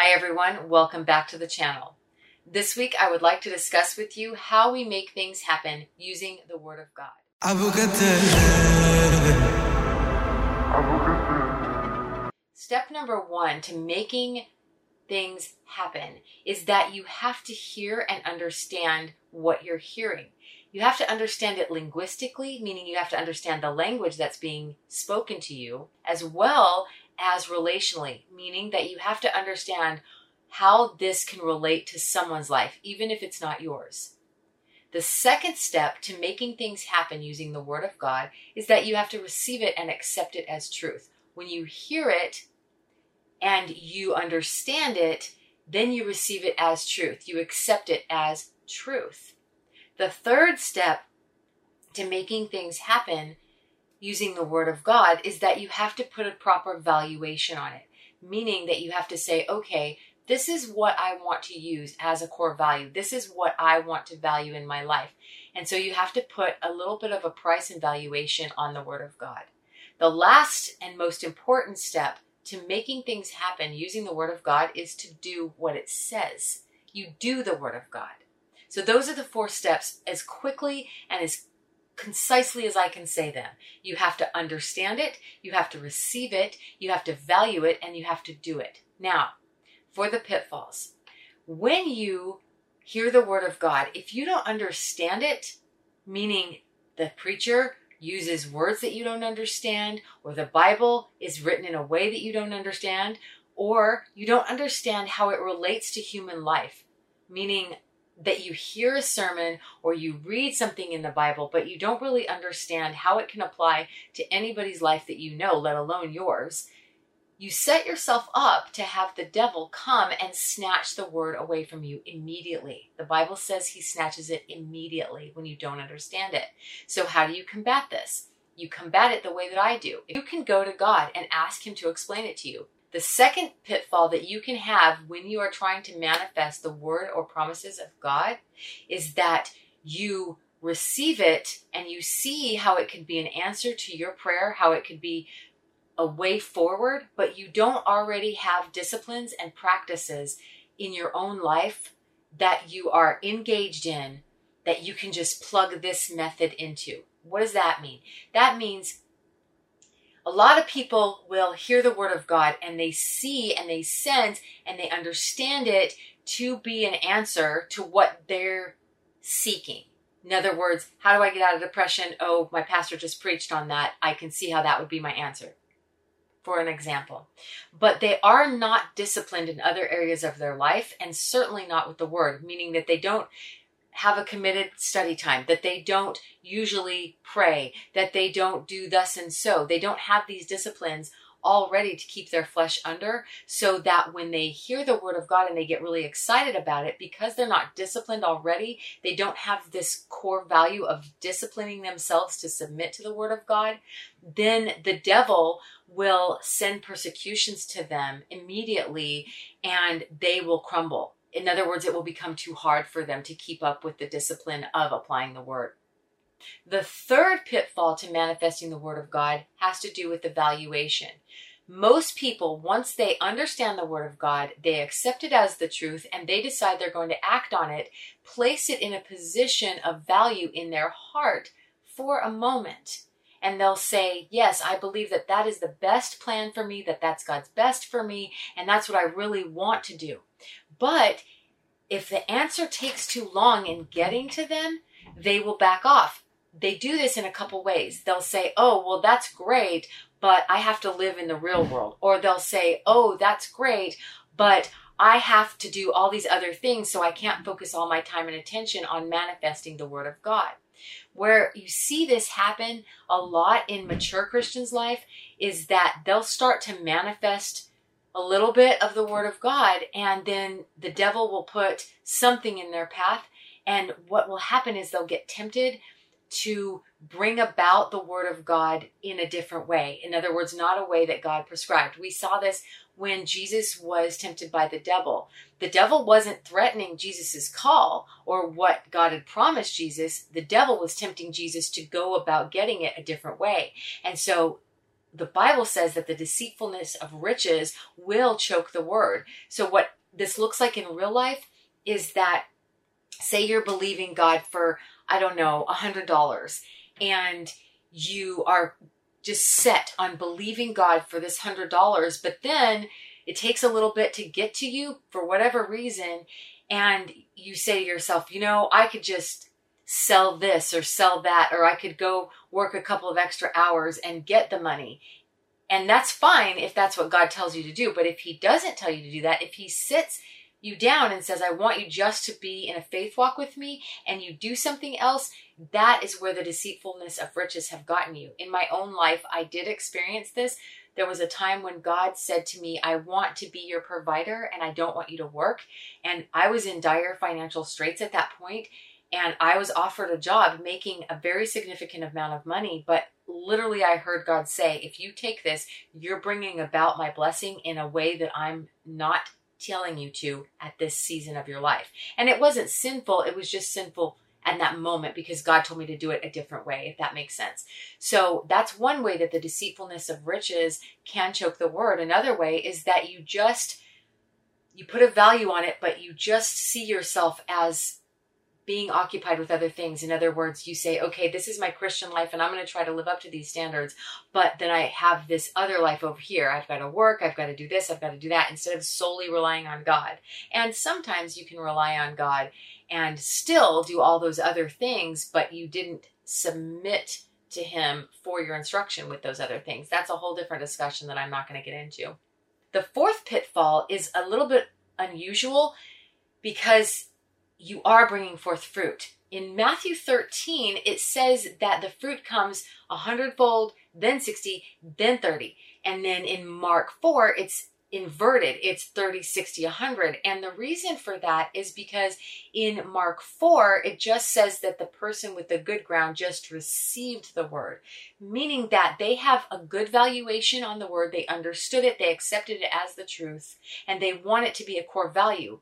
Hi everyone, welcome back to the channel. This week I would like to discuss with you how we make things happen using the Word of God. Step number one to making things happen is that you have to hear and understand what you're hearing. You have to understand it linguistically, meaning you have to understand the language that's being spoken to you, as well as relationally, meaning that you have to understand how this can relate to someone's life, even if it's not yours. The second step to making things happen using the Word of God is that you have to receive it and accept it as truth. When you hear it and you understand it, then you receive it as truth. You accept it as truth. The third step to making things happen using the Word of God is that you have to put a proper valuation on it, meaning that you have to say, okay, this is what I want to use as a core value. This is what I want to value in my life. And so you have to put a little bit of a price and valuation on the Word of God. The last and most important step to making things happen using the Word of God is to do what it says. You do the Word of God. So those are the four steps as quickly and as concisely as I can say them. You have to understand it, you have to receive it, you have to value it, and you have to do it. Now, for the pitfalls. When you hear the word of God, if you don't understand it, meaning the preacher uses words that you don't understand, or the Bible is written in a way that you don't understand, or you don't understand how it relates to human life, meaning that you hear a sermon or you read something in the Bible, but you don't really understand how it can apply to anybody's life that you know, let alone yours, you set yourself up to have the devil come and snatch the word away from you immediately. The Bible says he snatches it immediately when you don't understand it. So, how do you combat this? You combat it the way that I do. You can go to God and ask him to explain it to you. The second pitfall that you can have when you are trying to manifest the word or promises of God is that you receive it and you see how it could be an answer to your prayer, how it could be a way forward, but you don't already have disciplines and practices in your own life that you are engaged in that you can just plug this method into. What does that mean? That means a lot of people will hear the word of God and they see and they sense and they understand it to be an answer to what they're seeking. In other words, how do I get out of depression? Oh, my pastor just preached on that. I can see how that would be my answer, for an example. But they are not disciplined in other areas of their life and certainly not with the word, meaning that they don't have a committed study time, that they don't usually pray, that they don't do thus and so. They don't have these disciplines already to keep their flesh under so that when they hear the word of God and they get really excited about it, because they're not disciplined already, they don't have this core value of disciplining themselves to submit to the word of God, then the devil will send persecutions to them immediately and they will crumble in other words, it will become too hard for them to keep up with the discipline of applying the word. The third pitfall to manifesting the word of God has to do with evaluation. Most people, once they understand the word of God, they accept it as the truth and they decide they're going to act on it, place it in a position of value in their heart for a moment. And they'll say, Yes, I believe that that is the best plan for me, that that's God's best for me, and that's what I really want to do. But if the answer takes too long in getting to them, they will back off. They do this in a couple ways. They'll say, Oh, well, that's great, but I have to live in the real world. Or they'll say, Oh, that's great, but I have to do all these other things, so I can't focus all my time and attention on manifesting the Word of God. Where you see this happen a lot in mature Christians' life is that they'll start to manifest a little bit of the word of God, and then the devil will put something in their path. And what will happen is they'll get tempted to bring about the word of God in a different way. In other words, not a way that God prescribed. We saw this when Jesus was tempted by the devil. The devil wasn't threatening Jesus's call or what God had promised Jesus. The devil was tempting Jesus to go about getting it a different way. And so the Bible says that the deceitfulness of riches will choke the word. So, what this looks like in real life is that, say, you're believing God for, I don't know, a $100, and you are just set on believing God for this $100, but then it takes a little bit to get to you for whatever reason, and you say to yourself, you know, I could just sell this or sell that, or I could go work a couple of extra hours and get the money. And that's fine if that's what God tells you to do. But if He doesn't tell you to do that, if He sits you down and says, I want you just to be in a faith walk with me, and you do something else, that is where the deceitfulness of riches have gotten you. In my own life, I did experience this. There was a time when God said to me, I want to be your provider and I don't want you to work. And I was in dire financial straits at that point and I was offered a job making a very significant amount of money, but literally I heard God say, if you take this, you're bringing about my blessing in a way that I'm not telling you to at this season of your life. And it wasn't sinful, it was just sinful at that moment because God told me to do it a different way, if that makes sense. So that's one way that the deceitfulness of riches can choke the word. Another way is that you just you put a value on it, but you just see yourself as being occupied with other things. In other words, you say, okay, this is my Christian life and I'm going to try to live up to these standards. But then I have this other life over here. I've got to work. I've got to do this. I've got to do that instead of solely relying on God. And sometimes you can rely on God and still do all those other things, but you didn't submit to Him for your instruction with those other things. That's a whole different discussion that I'm not going to get into. The fourth pitfall is a little bit unusual because you are bringing forth fruit. In Matthew 13, it says that the fruit comes a hundredfold, then 60, then 30. And then in Mark 4, it's inverted. It's 30, 60, 100. And the reason for that is because in Mark 4, it just says that the person with the good ground just received the word, meaning that they have a good valuation on the word. They understood it, they accepted it as the truth, and they want it to be a core value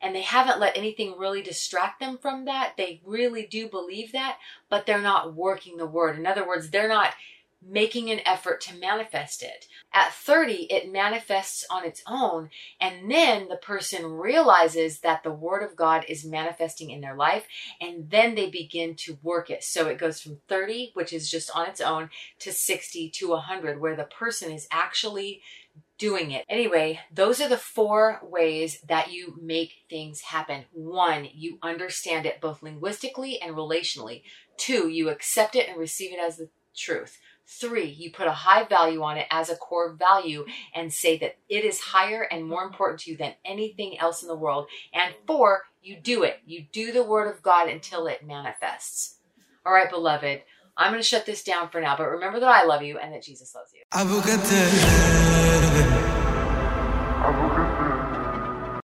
and they haven't let anything really distract them from that. They really do believe that, but they're not working the word. In other words, they're not making an effort to manifest it. At 30, it manifests on its own, and then the person realizes that the Word of God is manifesting in their life, and then they begin to work it. So it goes from 30, which is just on its own, to 60 to 100, where the person is actually doing it. Anyway, those are the four ways that you make things happen. One, you understand it both linguistically and relationally. Two, you accept it and receive it as the truth. Three, you put a high value on it as a core value and say that it is higher and more important to you than anything else in the world. And four, you do it. You do the word of God until it manifests. All right, beloved. I'm going to shut this down for now, but remember that I love you and that Jesus loves you.